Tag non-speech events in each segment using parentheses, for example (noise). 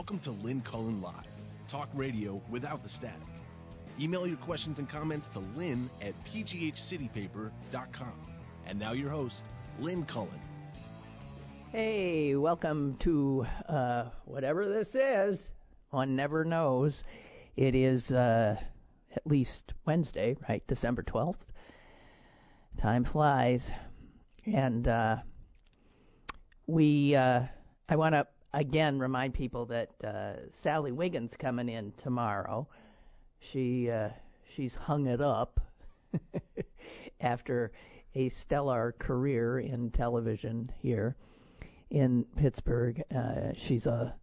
Welcome to Lynn Cullen Live, talk radio without the static. Email your questions and comments to lynn at pghcitypaper.com. And now your host, Lynn Cullen. Hey, welcome to uh, whatever this is. One never knows. It is uh, at least Wednesday, right? December 12th. Time flies. And uh, we, uh, I want to again remind people that uh, Sally Wiggins coming in tomorrow. She uh, she's hung it up (laughs) after a stellar career in television here in Pittsburgh. Uh, she's a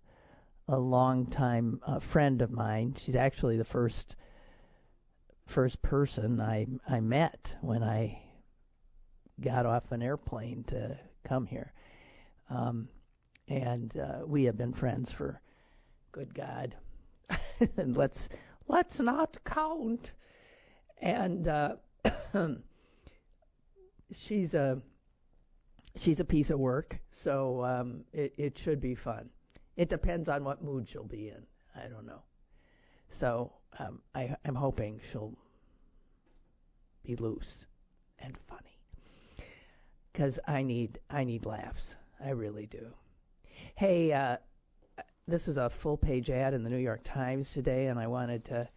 a longtime uh, friend of mine. She's actually the first first person I I met when I got off an airplane to come here. Um, and uh, we have been friends for good God. (laughs) and let's let's not count. And uh, (clears throat) she's a she's a piece of work, so um, it it should be fun. It depends on what mood she'll be in. I don't know. So um, I I'm hoping she'll be loose and funny because I need I need laughs. I really do. Hey, uh, this is a full page ad in the New York Times today, and I wanted to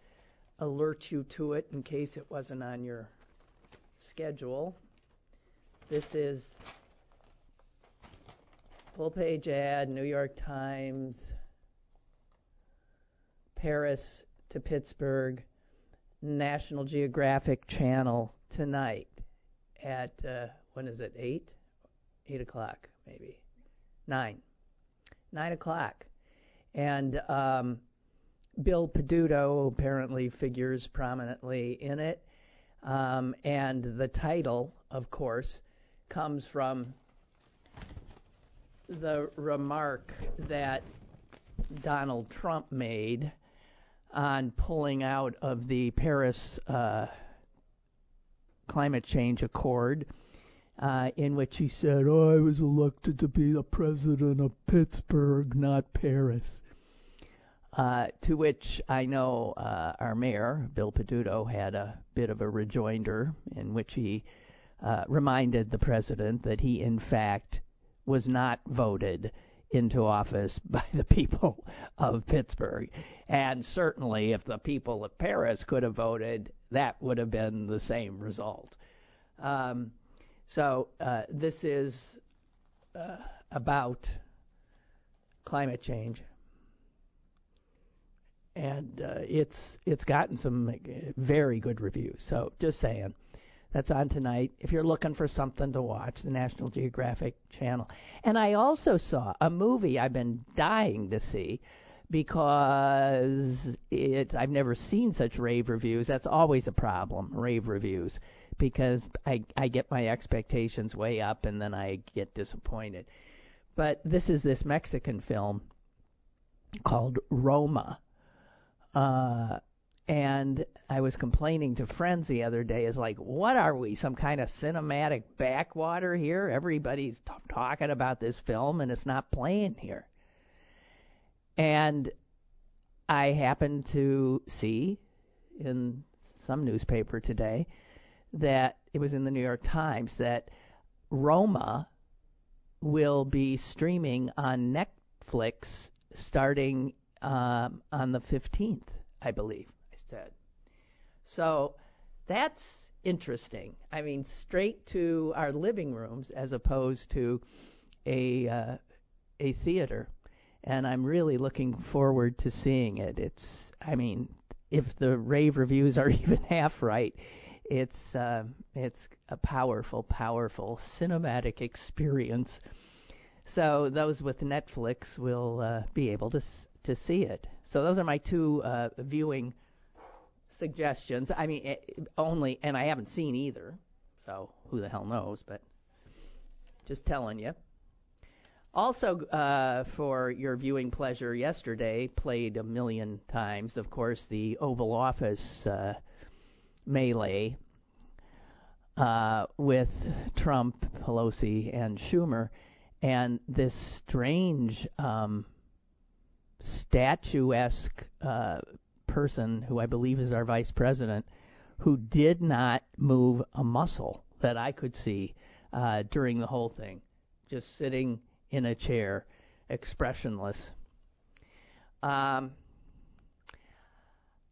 alert you to it in case it wasn't on your schedule. This is full page ad, New York Times, Paris to Pittsburgh, National Geographic Channel tonight at, uh, when is it, 8? 8 o'clock, maybe. 9. 9 o'clock. And um, Bill Peduto apparently figures prominently in it. Um, and the title, of course, comes from the remark that Donald Trump made on pulling out of the Paris uh, climate change accord, uh, in which he said, oh, I was elected to be the president of Pittsburgh, not Paris. Uh, to which I know uh, our mayor, Bill Peduto, had a bit of a rejoinder in which he uh, reminded the president that he, in fact, was not voted into office (laughs) by the people of Pittsburgh. And certainly, if the people of Paris could have voted, that would have been the same result. Um, so, uh, this is uh, about climate change. And uh, it's it's gotten some very good reviews. So just saying, that's on tonight. If you're looking for something to watch, the National Geographic Channel. And I also saw a movie I've been dying to see because it's I've never seen such rave reviews. That's always a problem, rave reviews, because I I get my expectations way up and then I get disappointed. But this is this Mexican film called Roma. Uh, and I was complaining to friends the other day, is like, what are we, some kind of cinematic backwater here? Everybody's t- talking about this film and it's not playing here. And I happened to see in some newspaper today that it was in the New York Times that Roma will be streaming on Netflix starting um, on the 15th, I believe I said. So that's interesting. I mean, straight to our living rooms as opposed to a uh, a theater, and I'm really looking forward to seeing it. It's, I mean, if the rave reviews are (laughs) even half right, it's uh, it's a powerful, powerful cinematic experience. So those with Netflix will uh, be able to to see it. So those are my two uh, viewing suggestions. I mean, it, eh, only, and I haven't seen either, so who the hell knows? But just telling you. Also, uh, for your viewing pleasure, yesterday played a million times. Of course, the Oval Office uh, melee uh, with Trump, Pelosi, and Schumer, and this strange um, statuesque uh, person who I believe is our vice president who did not move a muscle that I could see uh, during the whole thing, just sitting in a chair, expressionless. Um,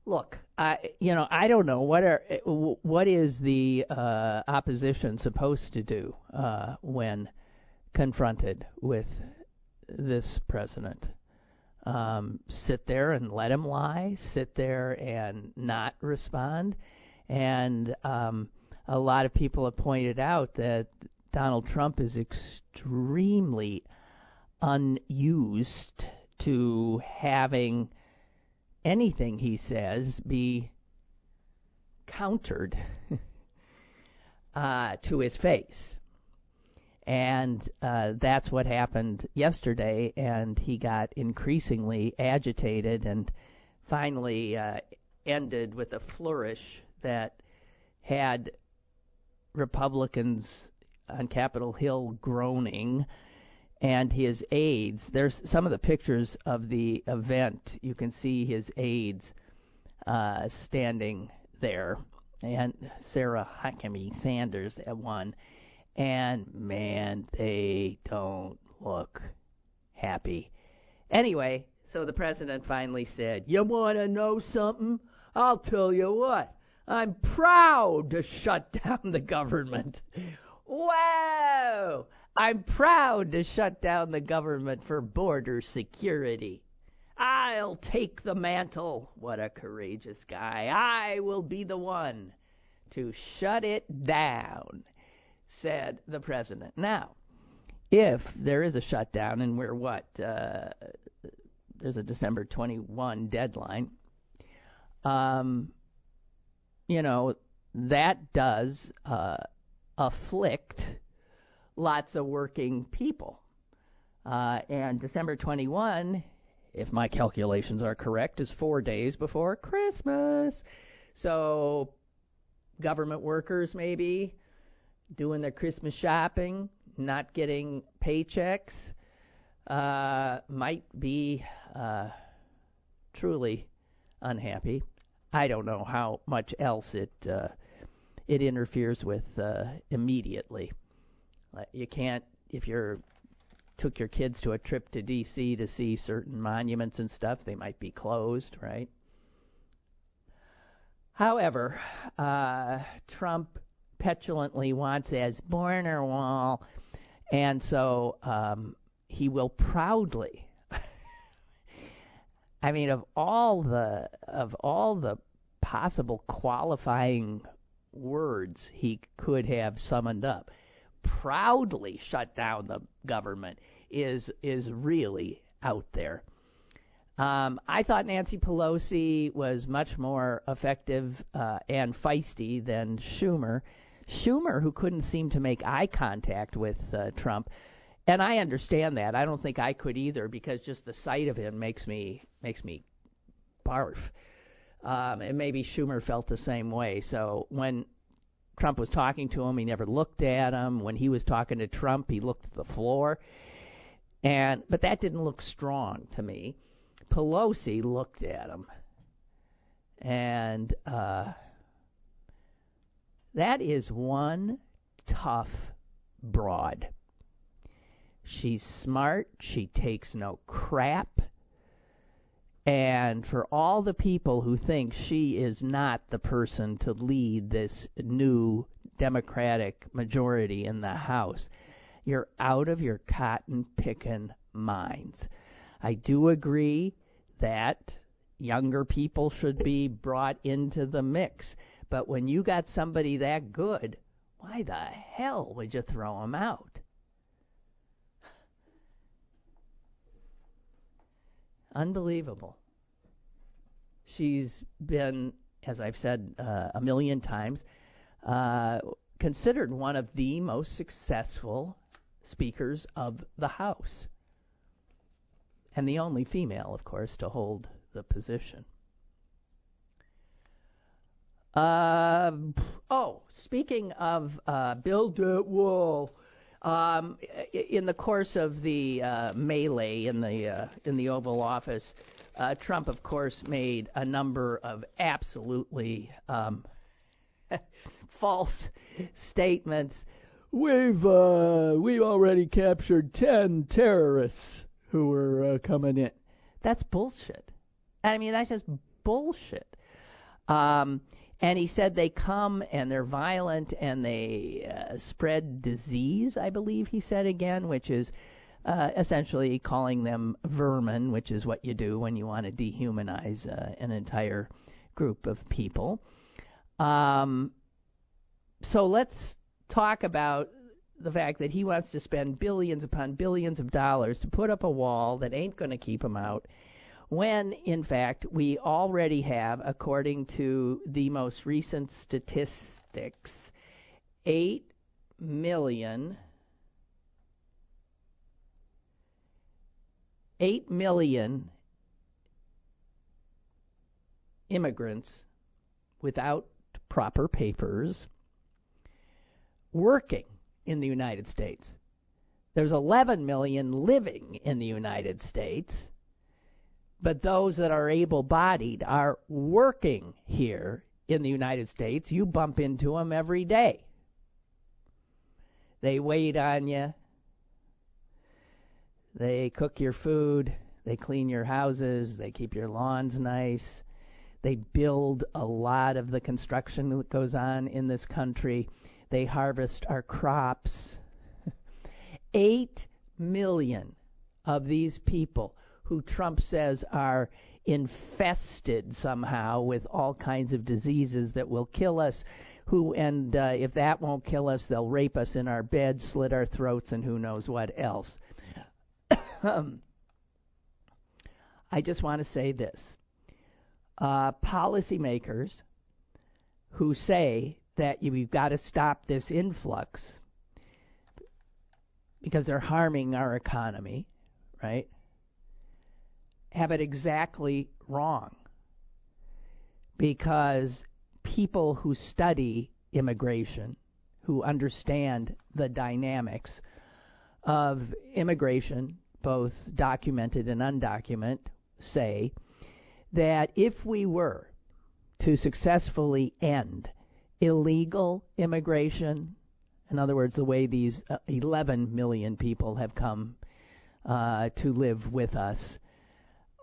look, I you know I don't know what are what is the uh, opposition supposed to do uh, when confronted with this president. Um, sit there and let him lie. Sit there and not respond. And um, a lot of people have pointed out that Donald Trump is extremely unused to having anything he says be countered (laughs) uh, to his face. And uh, that's what happened yesterday, and he got increasingly agitated and finally uh, ended with a flourish that had Republicans on Capitol Hill groaning and his aides. There's some of the pictures of the event. You can see his aides uh, standing there, and Sarah Huckabee Sanders at one and man, they don't look happy. Anyway, so the president finally said, You want to know something? I'll tell you what. I'm proud to shut (laughs) down the government. Whoa! I'm proud to shut down the government for border security. I'll take the mantle. What a courageous guy. I will be the one to shut it down said the president. Now, if there is a shutdown and we're what, uh, there's a December 21 deadline, um, you know, that does uh, afflict lots of working people. Uh, and December 21, if my calculations are correct, is four days before Christmas. So, government workers maybe doing their Christmas shopping, not getting paychecks, uh, might be uh, truly unhappy. I don't know how much else it uh, it interferes with uh, immediately. You can't if you're took your kids to a trip to D.C. to see certain monuments and stuff, they might be closed, right? However, uh, Trump petulantly wants as Border Wall, and so um, he will proudly. (laughs) I mean, of all the of all the possible qualifying words he could have summoned up, proudly shut down the government is is really out there. Um, I thought Nancy Pelosi was much more effective uh, and feisty than Schumer. Schumer, who couldn't seem to make eye contact with uh, Trump, and I understand that. I don't think I could either because just the sight of him makes me makes me barf. Um, and maybe Schumer felt the same way. So when Trump was talking to him, he never looked at him. When he was talking to Trump, he looked at the floor. And but that didn't look strong to me. Pelosi looked at him, and uh, that is one tough broad. She's smart, she takes no crap. And for all the people who think she is not the person to lead this new Democratic majority in the House, you're out of your cotton picking minds. I do agree that younger people should be brought into the mix. But when you got somebody that good, why the hell would you throw him out? Unbelievable. She's been, as I've said uh, a million times, uh, considered one of the most successful speakers of the House. And the only female, of course, to hold the position. Uh, oh, speaking of uh, build that wall, Um, in the course of the uh, melee in the uh, in the Oval Office, uh, Trump, of course, made a number of absolutely um, (laughs) false statements. We've uh, we've already captured ten terrorists who were uh, coming in. That's bullshit. I mean, that's just bullshit. Um, and he said they come and they're violent and they uh, spread disease, I believe he said again, which is uh, essentially calling them vermin, which is what you do when you want to dehumanize uh, an entire group of people. Um, so let's talk about the fact that he wants to spend billions upon billions of dollars to put up a wall that ain't going to keep him out when in fact we already have, according to the most recent statistics, 8 million. 8 million immigrants without proper papers working in the United States. There's 11 million living in the United States but those that are able bodied are working here in the United States. You bump into them every day. They wait on you. They cook your food. They clean your houses. They keep your lawns nice. They build a lot of the construction that goes on in this country. They harvest our crops. (laughs) Eight million of these people who Trump says are infested somehow with all kinds of diseases that will kill us. Who and uh, if that won't kill us, they'll rape us in our beds, slit our throats, and who knows what else. Um, I just want to say this: uh, policymakers who say that you've got to stop this influx because they're harming our economy, right? have it exactly wrong because people who study immigration, who understand the dynamics of immigration, both documented and undocumented, say that if we were to successfully end illegal immigration, in other words, the way these uh, 11 million people have come uh, to live with us,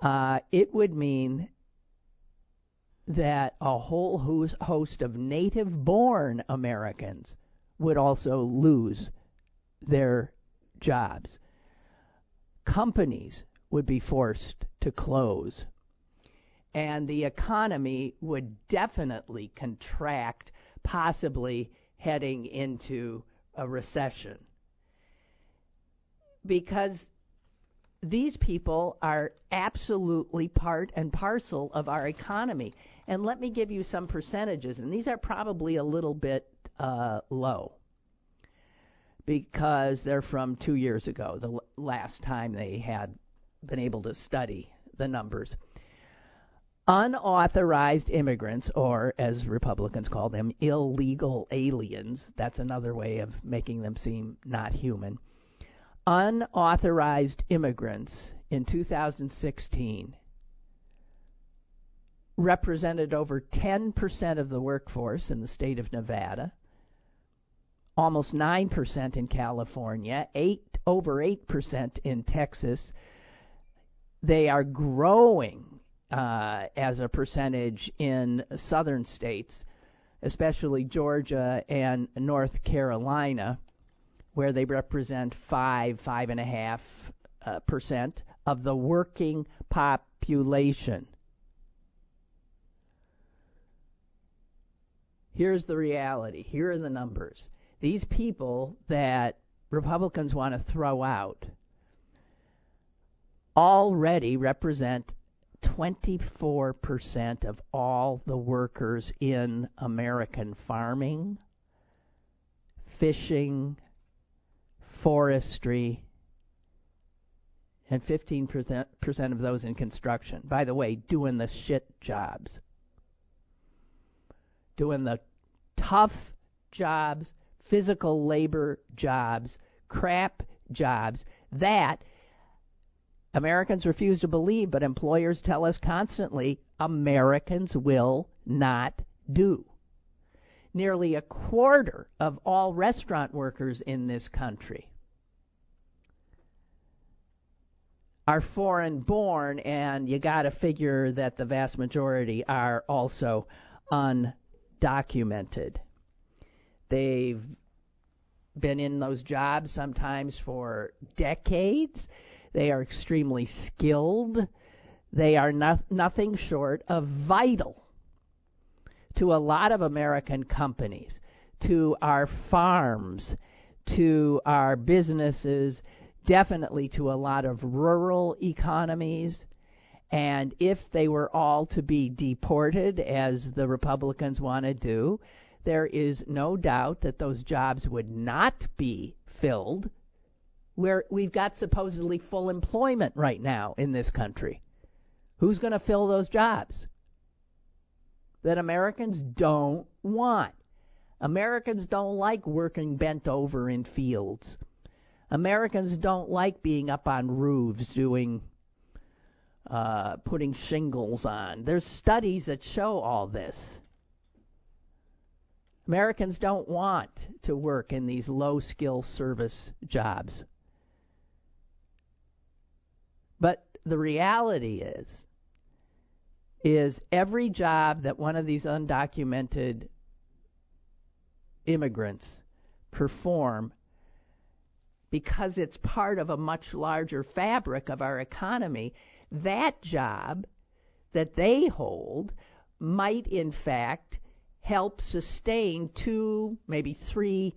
uh, it would mean that a whole host of native born Americans would also lose their jobs. Companies would be forced to close. And the economy would definitely contract, possibly heading into a recession. Because these people are absolutely part and parcel of our economy. And let me give you some percentages, and these are probably a little bit uh, low because they're from two years ago, the l- last time they had been able to study the numbers. Unauthorized immigrants, or as Republicans call them, illegal aliens, that's another way of making them seem not human. Unauthorized immigrants in 2016 represented over 10% of the workforce in the state of Nevada, almost 9% in California, 8 over 8% in Texas. They are growing uh, as a percentage in southern states, especially Georgia and North Carolina where they represent five, five and a half uh, percent of the working population. Here's the reality. Here are the numbers. These people that Republicans want to throw out already represent 24% of all the workers in American farming, fishing, forestry, and 15% of those in construction. By the way, doing the shit jobs. Doing the tough jobs, physical labor jobs, crap jobs that Americans refuse to believe, but employers tell us constantly Americans will not do. Nearly a quarter of all restaurant workers in this country are foreign born, and you got to figure that the vast majority are also undocumented. They've been in those jobs sometimes for decades. They are extremely skilled. They are no- nothing short of vital to a lot of American companies, to our farms, to our businesses, definitely to a lot of rural economies. And if they were all to be deported, as the Republicans want to do, there is no doubt that those jobs would not be filled. Where we've got supposedly full employment right now in this country. Who's going to fill those jobs? That Americans don't want. Americans don't like working bent over in fields. Americans don't like being up on roofs doing uh, putting shingles on. There's studies that show all this. Americans don't want to work in these low skill service jobs. But the reality is is every job that one of these undocumented immigrants perform because it's part of a much larger fabric of our economy, that job that they hold might in fact help sustain two, maybe three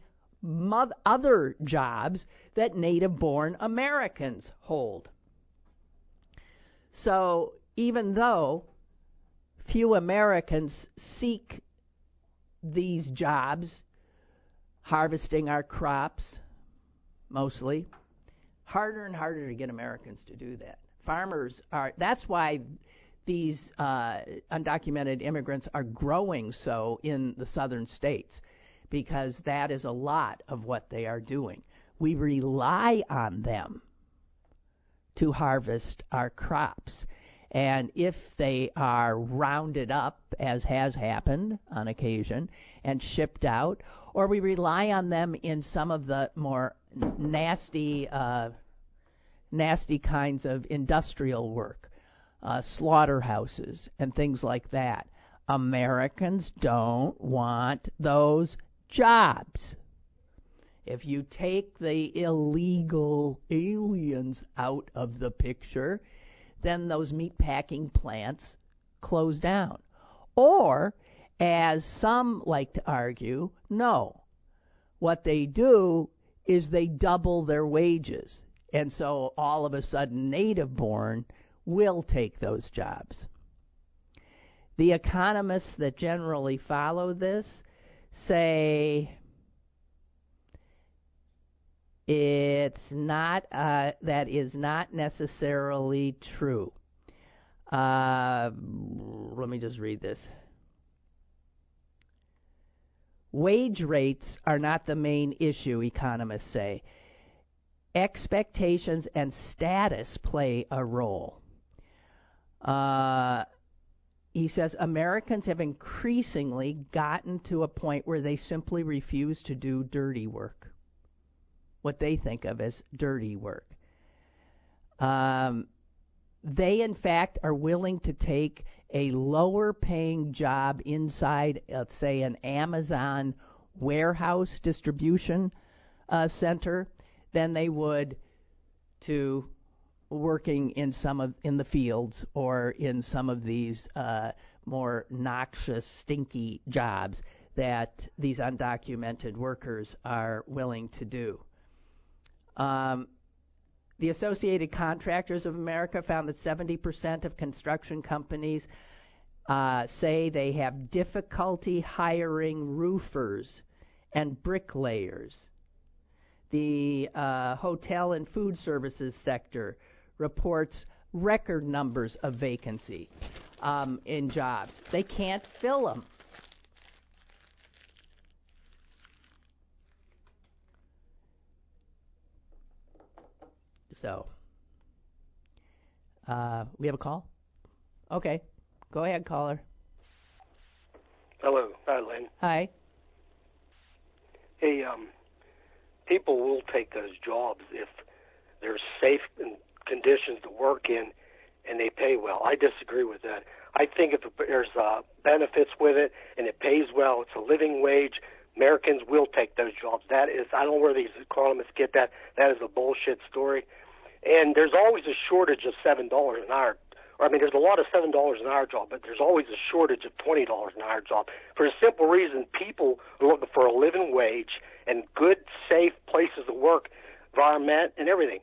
other jobs that native born Americans hold. So even though few Americans seek these jobs, harvesting our crops mostly, harder and harder to get Americans to do that. Farmers are, that's why these uh, undocumented immigrants are growing so in the southern states, because that is a lot of what they are doing. We rely on them to harvest our crops. And if they are rounded up, as has happened on occasion, and shipped out, or we rely on them in some of the more nasty, uh, nasty kinds of industrial work, uh, slaughterhouses, and things like that. Americans don't want those jobs. If you take the illegal aliens out of the picture, then those meatpacking plants close down. Or, as some like to argue, no. What they do is they double their wages. And so all of a sudden, native born will take those jobs. The economists that generally follow this say it's not, uh, that is not necessarily true. Uh, let me just read this. Wage rates are not the main issue, economists say. Expectations and status play a role. Uh, he says Americans have increasingly gotten to a point where they simply refuse to do dirty work, what they think of as dirty work. Um, they, in fact, are willing to take a lower paying job inside, let's say, an Amazon warehouse distribution uh, center than they would to working in some of in the fields or in some of these uh, more noxious, stinky jobs that these undocumented workers are willing to do. Um, the Associated Contractors of America found that 70% of construction companies uh, say they have difficulty hiring roofers and bricklayers. The uh, hotel and food services sector reports record numbers of vacancy um, in jobs. They can't fill them. so. Uh, we have a call? Okay. Go ahead, caller. Hello. Hi, Lynn. Hi. Hey, um, people will take those jobs if they're safe conditions to work in and they pay well. I disagree with that. I think if there's uh, benefits with it and it pays well, it's a living wage. Americans will take those jobs. That is, I don't know where these economists get that. That is a bullshit story. And there's always a shortage of seven dollars an hour. Or, I mean, there's a lot of seven dollars an hour job, but there's always a shortage of twenty dollars an hour job for the simple reason people are looking for a living wage and good, safe places to work, environment, and everything.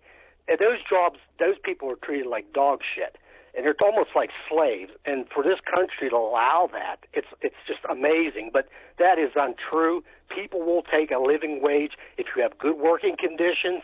And those jobs, those people are treated like dog shit and they're almost like slaves. And for this country to allow that, it's it's just amazing. But that is untrue. People will take a living wage if you have good working conditions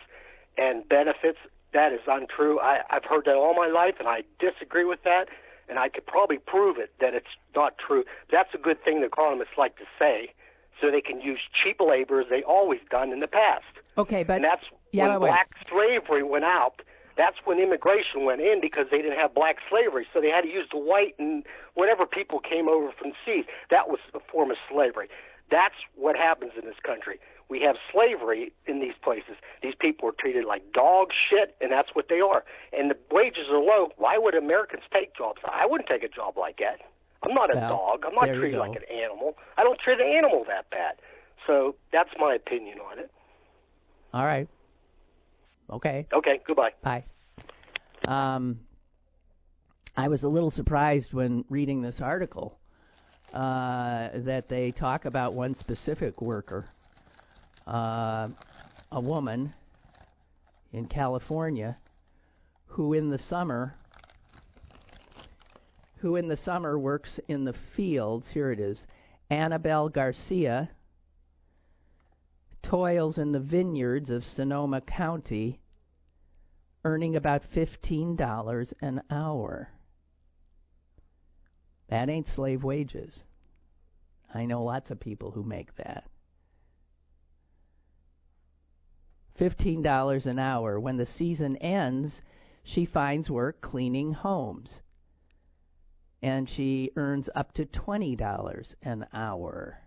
and benefits. That is untrue. I, I've heard that all my life, and I disagree with that. And I could probably prove it that it's not true. That's a good thing the economists like to say, so they can use cheap labor as they always done in the past. Okay, but and that's yeah, when black slavery went out that's when immigration went in because they didn't have black slavery, so they had to use the white and whatever people came over from the seas. That was a form of slavery. That's what happens in this country. We have slavery in these places. These people are treated like dog shit, and that's what they are. And the wages are low. Why would Americans take jobs? I wouldn't take a job like that. I'm not a Well, dog. I'm not treated like an animal. I don't treat an animal that bad. So that's my opinion on it. All right. Okay. Okay, goodbye. Bye. Um, I was a little surprised when reading this article uh, that they talk about one specific worker, uh, a woman in California, who in the summer, who in the summer works in the fields. Here it is, Annabelle Garcia toils in the vineyards of Sonoma County, earning about $15 an hour. That ain't slave wages. I know lots of people who make that. $15 an hour. When the season ends, she finds work cleaning homes. And she earns up to $20 an hour.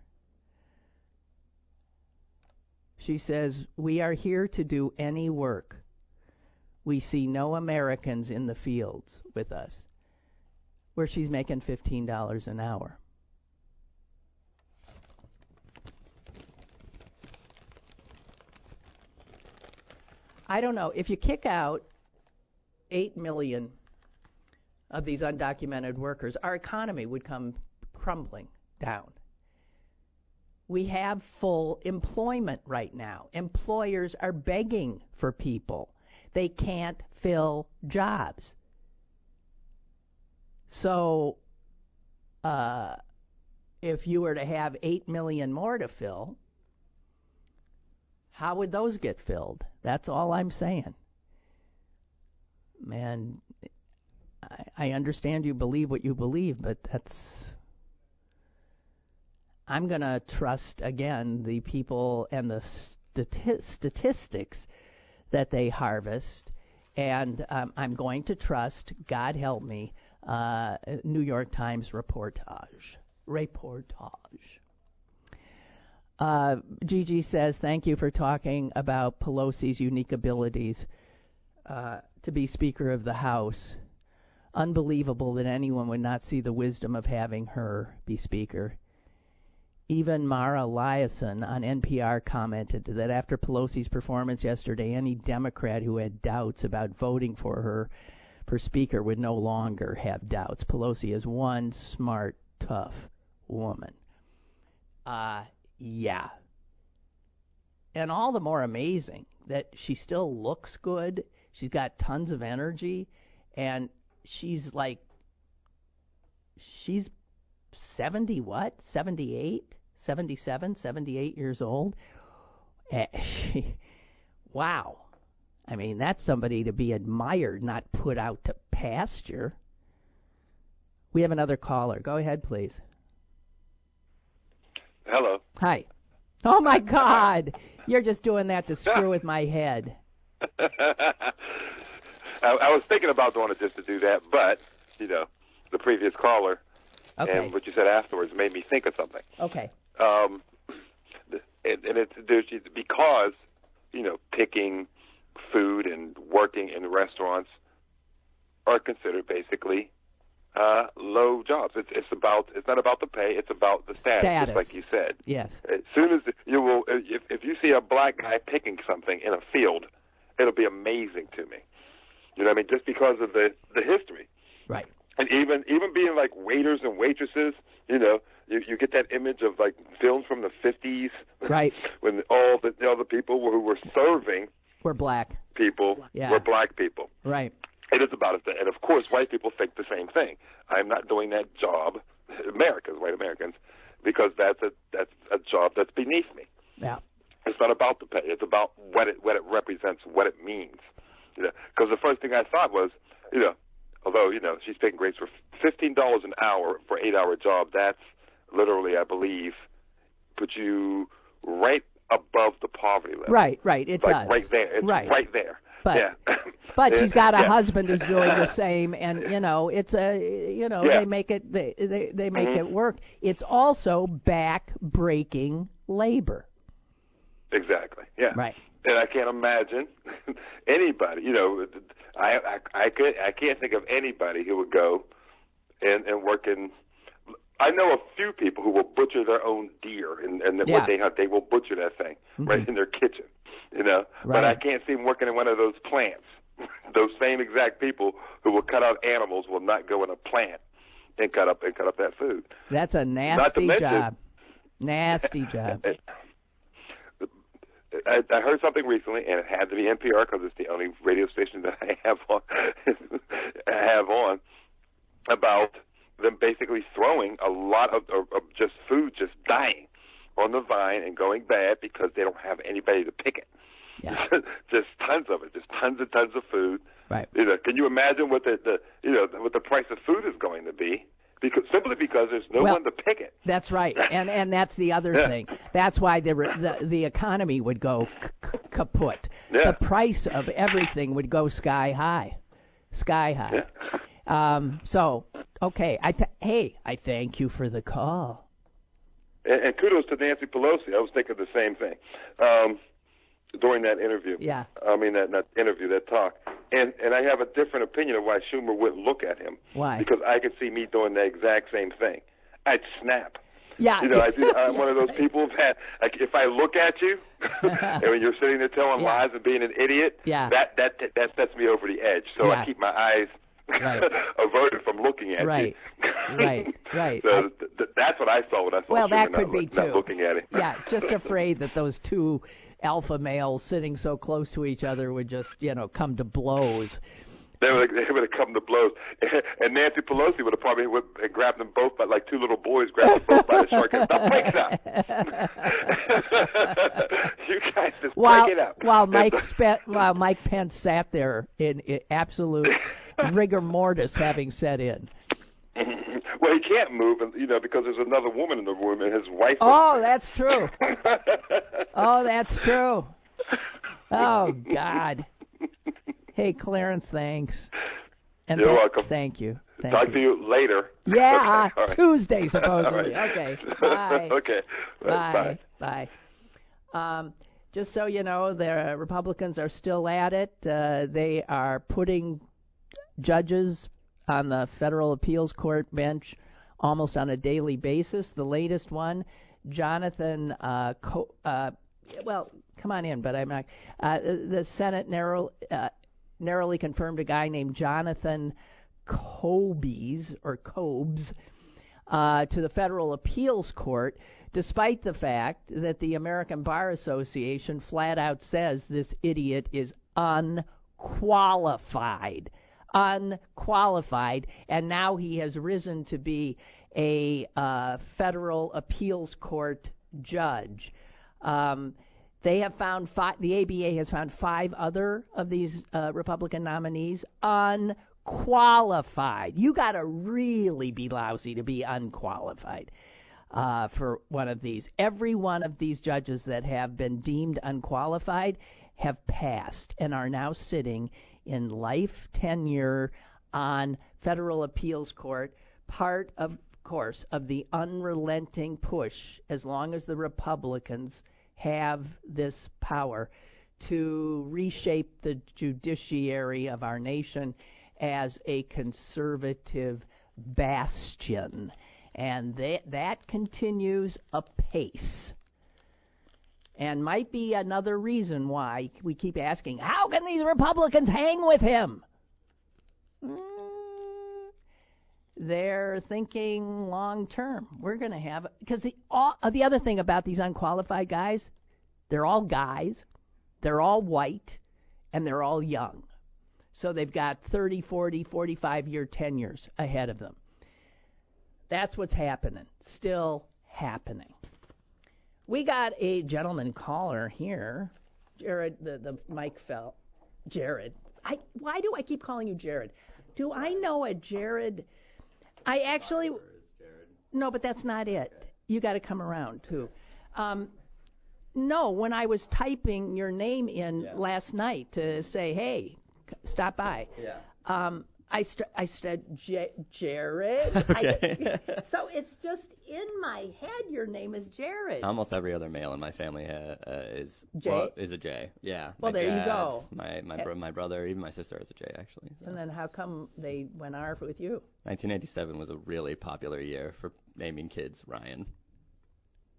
She says, We are here to do any work. We see no Americans in the fields with us, where she's making $15 an hour. I don't know. If you kick out 8 million of these undocumented workers, our economy would come crumbling down. We have full employment right now. Employers are begging for people. They can't fill jobs. So, uh, if you were to have 8 million more to fill, how would those get filled? That's all I'm saying. Man, I, I understand you believe what you believe, but that's. I'm going to trust again the people and the stati- statistics that they harvest, and um, I'm going to trust, God help me, uh, New York Times reportage. Reportage. Uh, Gigi says, Thank you for talking about Pelosi's unique abilities uh, to be Speaker of the House. Unbelievable that anyone would not see the wisdom of having her be Speaker. Even Mara Liasson on NPR commented that after Pelosi's performance yesterday, any Democrat who had doubts about voting for her for Speaker would no longer have doubts. Pelosi is one smart, tough woman. Uh, yeah. And all the more amazing that she still looks good. She's got tons of energy. And she's like, she's 70 what? 78? 77? 78 years old? Eh, she, (laughs) wow. I mean, that's somebody to be admired, not put out to pasture. We have another caller. Go ahead, please. Hello. Hi. Oh my God! You're just doing that to screw with my head. (laughs) I, I was thinking about doing it just to do that, but you know, the previous caller Okay. and what you said afterwards made me think of something. Okay. Um, and, and it's there's because you know picking food and working in restaurants are considered basically uh, low jobs. It's it's about it's not about the pay. It's about the status, Status. like you said. Yes. As soon as you will, if if you see a black guy picking something in a field, it'll be amazing to me. You know what I mean? Just because of the the history Right. And even even being like waiters and waitresses, you know, you you get that image of like films from the fifties, Right. (laughs) when all the all the people who were serving We're black. people Yeah. were black people. Right. It is about it, and of course, white people think the same thing. I'm not doing that job, (laughs) Americans, white Americans, because that's a that's a job that's beneath me. Yeah. It's not about the pay. It's about what it what it represents, what it means. You know, because the first thing I thought was, you know, although you know she's paying grades for fifteen dollars an hour for eight hour job, that's literally, I believe, put you right above the poverty level. Right. Right. It like does. right there. It's Right. right there. But- yeah. (laughs) But she's got a (laughs) Yeah. husband who's doing the (laughs) same, and you know, it's a, you know, Yeah. they make it, they they, they make Mhm. it work. It's also back-breaking labor. Exactly. Yeah. Right. And I can't imagine (laughs) anybody. You know, I I I could I can't think of anybody who would go and and work in. I know a few people who will butcher their own deer, and and Yeah. what they hunt, they will butcher that thing mm-hmm. right in their kitchen. You know, but I can't see them working in one of those plants. (laughs) those same exact people who will cut out animals will not go in a plant and cut up and cut up that food. That's a nasty job. Nasty job. (laughs) I, I heard something recently, and it had to be NPR because it's the only radio station that I have on. (laughs) I have on about them basically throwing a lot of, of, of just food just dying on the vine and going bad because they don't have anybody to pick it. Yeah. (laughs) just tons of it, just tons and tons of food. Right. You know, can you imagine what the, the you know what the price of food is going to be? Because simply because there's no Well- one to pick it. That's right, (laughs) and and that's the other Yeah. thing. That's why the the, the economy would go k- k- kaput. Yeah. The price of everything would go sky high, sky high. Um, so okay, I th- hey, I thank you for the call. And, and kudos to Nancy Pelosi. I was thinking the same thing um, during that interview. Yeah. I mean that, that interview, that talk. And and I have a different opinion of why Schumer wouldn't look at him. Why? Because I could see me doing the exact same thing. I'd snap. Yeah. You know, I do, (laughs) I'm one of those people that like if I look at you (laughs) and when you're sitting there telling Yeah. lies and being an idiot, Yeah. that that that sets me over the edge. So Yeah. I keep my eyes Right. (laughs) averted from looking at Right. you. Right. Right. Right. So I- th- th- that's what I saw when I saw Well, Schumer that not could be not too. looking at him. yeah, just afraid that those two alpha males sitting so close to each other would just, you know, come to blows. They would they would have come to blows, (laughs) and Nancy Pelosi would have probably would have grabbed them both by like two little boys grabbed them both by the short and break it up. (laughs) you guys just While break it up. while Mike (laughs) spe- while Mike Pence sat there in, in absolute rigor mortis, having set in. Well, he can't move, and you know, because there's another woman in the room, and his wife. Oh, that's true. (laughs) Oh, that's true. Oh God. (laughs) Hey, Clarence, thanks. And You're welcome. Thank you. Thank Talk you. to you later. (laughs) Yeah, Okay, right. Tuesday supposedly. Right. Okay, bye. okay. Bye. Bye. Um, just so you know, the Republicans are still at it. Uh, they are putting judges on the federal appeals court bench almost on a daily basis. The latest one, Jonathan, uh, Co- uh, well, come on in, but I'm not. Uh, the Senate narrow, uh, narrowly confirmed a guy named Jonathan Kobes or Kobes uh, to the federal appeals court, despite the fact that the American Bar Association flat out says this idiot is unqualified. Unqualified, and now he has risen to be a uh, federal appeals court judge. Um, they have found five, the ABA has found five other of these uh, Republican nominees unqualified. You got to really be lousy to be unqualified uh, for one of these. Every one of these judges that have been deemed unqualified have passed and are now sitting in life tenure on federal appeals court, part of course of the unrelenting push as long as the Republicans have this power to reshape the judiciary of our nation as a conservative bastion. And that, that continues apace. And might be another reason why we keep asking, how can these Republicans hang with him? Mm, they're thinking long term. We're going to have because the all, uh, the other thing about these unqualified guys, they're all guys, they're all white, and they're all young. So they've got 30, 40, 45 year tenures ahead of them. That's what's happening. Still happening. We got a gentleman caller here. Jared, the, the mic fell. Jared. I, why do I keep calling you Jared? Do I know a Jared? I actually. No, but that's not it. You got to come around, too. Um, no, when I was typing your name in Yeah. last night to say, hey, stop by. Yeah. Um, I st- I said J- Jared. (laughs) Okay. I, (laughs) so it's just in my head. Your name is Jared. Almost every other male in my family uh, uh, is J? well, is a J. Yeah. Well, there you go. My my bro- my brother, even my sister is a J actually. So. and then how come they went R with you? 1987 was a really popular year for naming kids Ryan.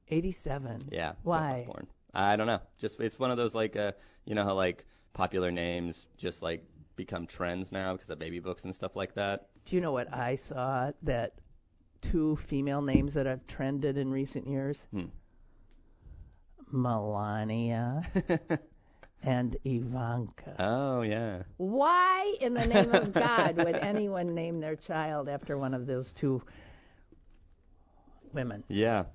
87. Yeah. so I Why? was born. I don't know. Just it's one of those like uh you know how like popular names just like become trends now because of baby books and stuff like that. Do you know what I saw that two female names that have trended in recent years? Hmm. Melania (laughs) and Ivanka. oh yeah. Why in the name of (laughs) God would anyone name their child after one of those two women? Yeah.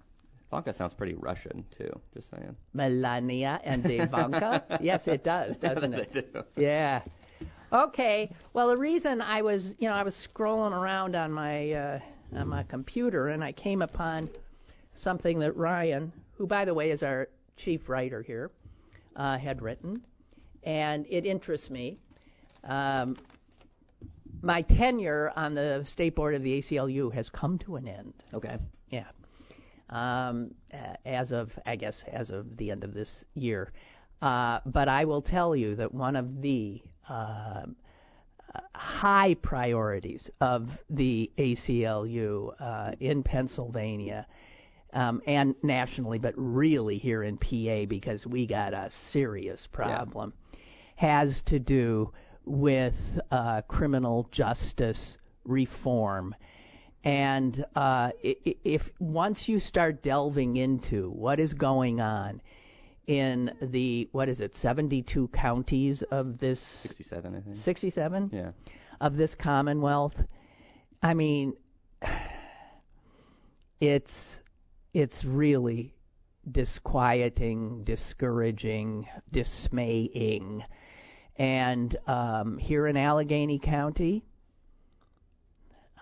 Ivanka sounds pretty Russian too. Just saying. Melania and Ivanka? (laughs) yes, it does, doesn't it? they do. Yeah. Okay. Well, the reason I was, you know, I was scrolling around on my uh, on my computer and I came upon something that Ryan, who by the way is our chief writer here, uh, had written, and it interests me. Um, my tenure on the state board of the ACLU has come to an end. Okay. Yeah. Um, as of, I guess, as of the end of this year. Uh, but I will tell you that one of the uh, high priorities of the ACLU uh, in Pennsylvania um, and nationally, but really here in PA because we got a serious problem, has to do with uh, criminal justice reform. And uh, if once you start delving into what is going on in the what is it, 72 counties of this 67, I think. 67 Yeah. of this Commonwealth, I mean, (sighs) it's it's really disquieting, discouraging, dismaying. And um, here in Allegheny County,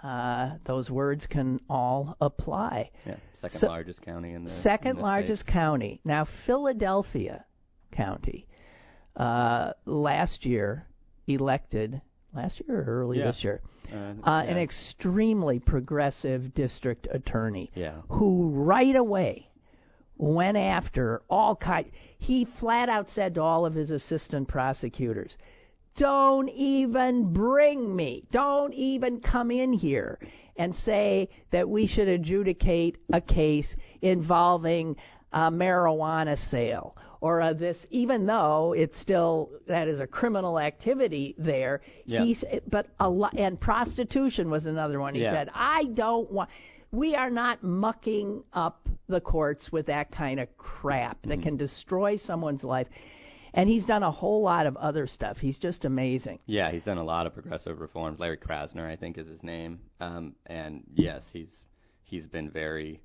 uh, those words can all apply. Yeah. Second So- largest county in the in Second the largest state. county. Now, Philadelphia County, uh, last year elected, last year or early Yeah. this year, Uh, uh, yeah. an extremely progressive district attorney Yeah. who right away went after all kind. He flat out said to all of his assistant prosecutors, "Don't even bring me. Don't even come in here and say that we should adjudicate a case involving a marijuana sale." Or uh, this, even though it's still that is a criminal activity there, Yeah. he's but a lot and prostitution was another one. He Yeah. said, I don't want. We are not mucking up the courts with that kind of crap that can destroy someone's life. And he's done a whole lot of other stuff. He's just amazing. Yeah, he's done a lot of progressive reforms. Larry Krasner, I think, is his name. Um, and yes, he's he's been very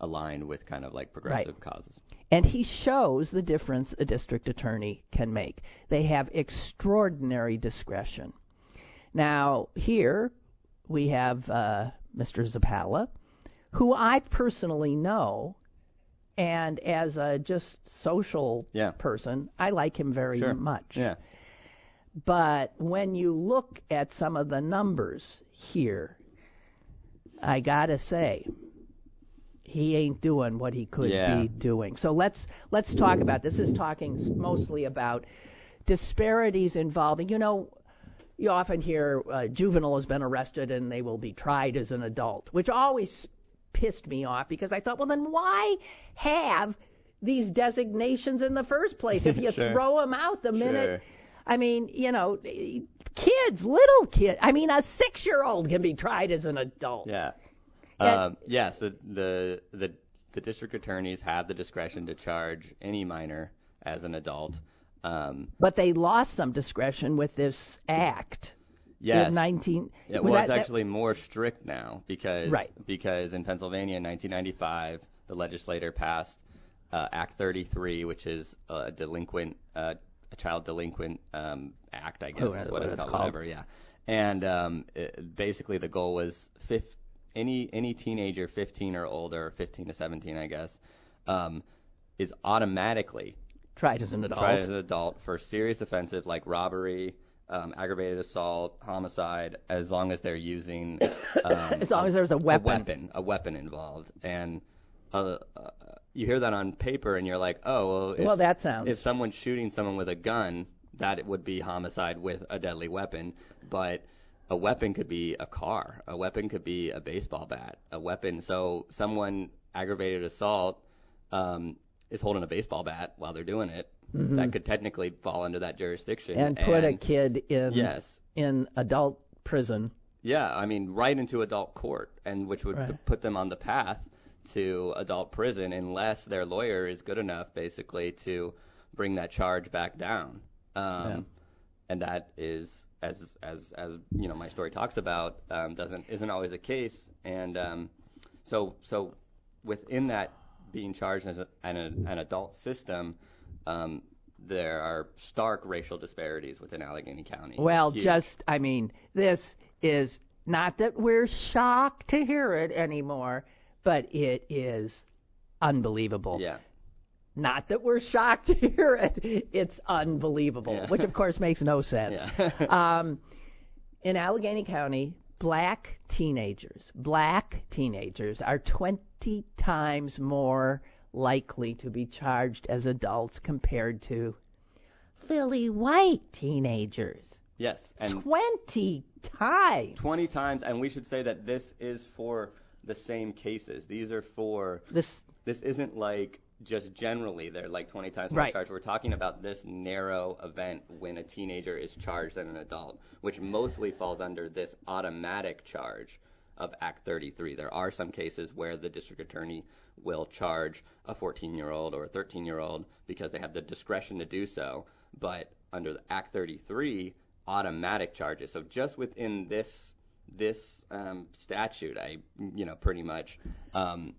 aligned with kind of like progressive causes. And he shows the difference a district attorney can make. They have extraordinary discretion. Now, here we have uh, Mr. Zappala, who I personally know, and as a just social Yeah. person, I like him very Sure. much. Yeah. But when you look at some of the numbers here, I gotta say, he ain't doing what he could Yeah. be doing. So let's let's talk about this. Is talking mostly about disparities involving. You know, you often hear uh, juvenile has been arrested and they will be tried as an adult, which always pissed me off because I thought, well, then why have these designations in the first place if you (laughs) Sure. throw them out the minute? Sure. I mean, you know, kids, little kids. I mean, a six-year-old can be tried as an adult. Yeah. Um, yes, the, the the the district attorneys have the discretion to charge any minor as an adult. Um, But they lost some discretion with this act yes. in 19. Yeah, was well, that- it's that- actually more strict now because Right. because in Pennsylvania in 1995, the legislator passed uh, Act 33, which is a delinquent, uh, a child delinquent um, act, I guess Oh, is that's what what it's it's called, called. whatever. Yeah, and um, it, basically the goal was fif- any any teenager 15 or older, 15 to 17, I guess, um, is automatically tried as an adult. tried as an adult for serious offenses like robbery, um, aggravated assault, homicide, as long as they're using (coughs) um, As long as there's a weapon. a weapon, a weapon involved, and uh, uh, you hear that on paper, and you're like, oh, well, if, Well, that sounds- if someone's shooting someone with a gun, that it would be homicide with a deadly weapon, but a weapon could be a car, a weapon could be a baseball bat, a weapon. So someone aggravated assault um, is holding a baseball bat while they're doing it. That could technically fall under that jurisdiction. Mm-hmm. and put a kid in Yes. in adult prison. Yeah, I mean, right into adult court, and which would Right. put them on the path to adult prison unless their lawyer is good enough, basically, to bring that charge back down. Um, Yeah. And that is, as as as you know, my story talks about, um, doesn't isn't always the case. And um, so so within that being charged as a, an, an adult system. Um, there are stark racial disparities within Allegheny County. Well, Huge. just I mean, this is not that we're shocked to hear it anymore, but it is unbelievable. yeah. Not that we're shocked (laughs) to hear it. It's unbelievable, Yeah. which of course makes no sense. Yeah. (laughs) um, in Allegheny County, black teenagers, black teenagers are 20 times more likely to be charged as adults compared to Philly white teenagers. Yes, and 20 times. 20 times, and we should say that this is for the same cases. These are for This this isn't like just generally they're like 20 times more Right. charged. We're talking about this narrow event when a teenager is charged than an adult, which mostly falls under this automatic charge of Act 33. There are some cases where the district attorney will charge a 14-year-old or a 13-year-old because they have the discretion to do so, but under Act 33, automatic charges. So just within this this um, statute, I you know pretty much. Um,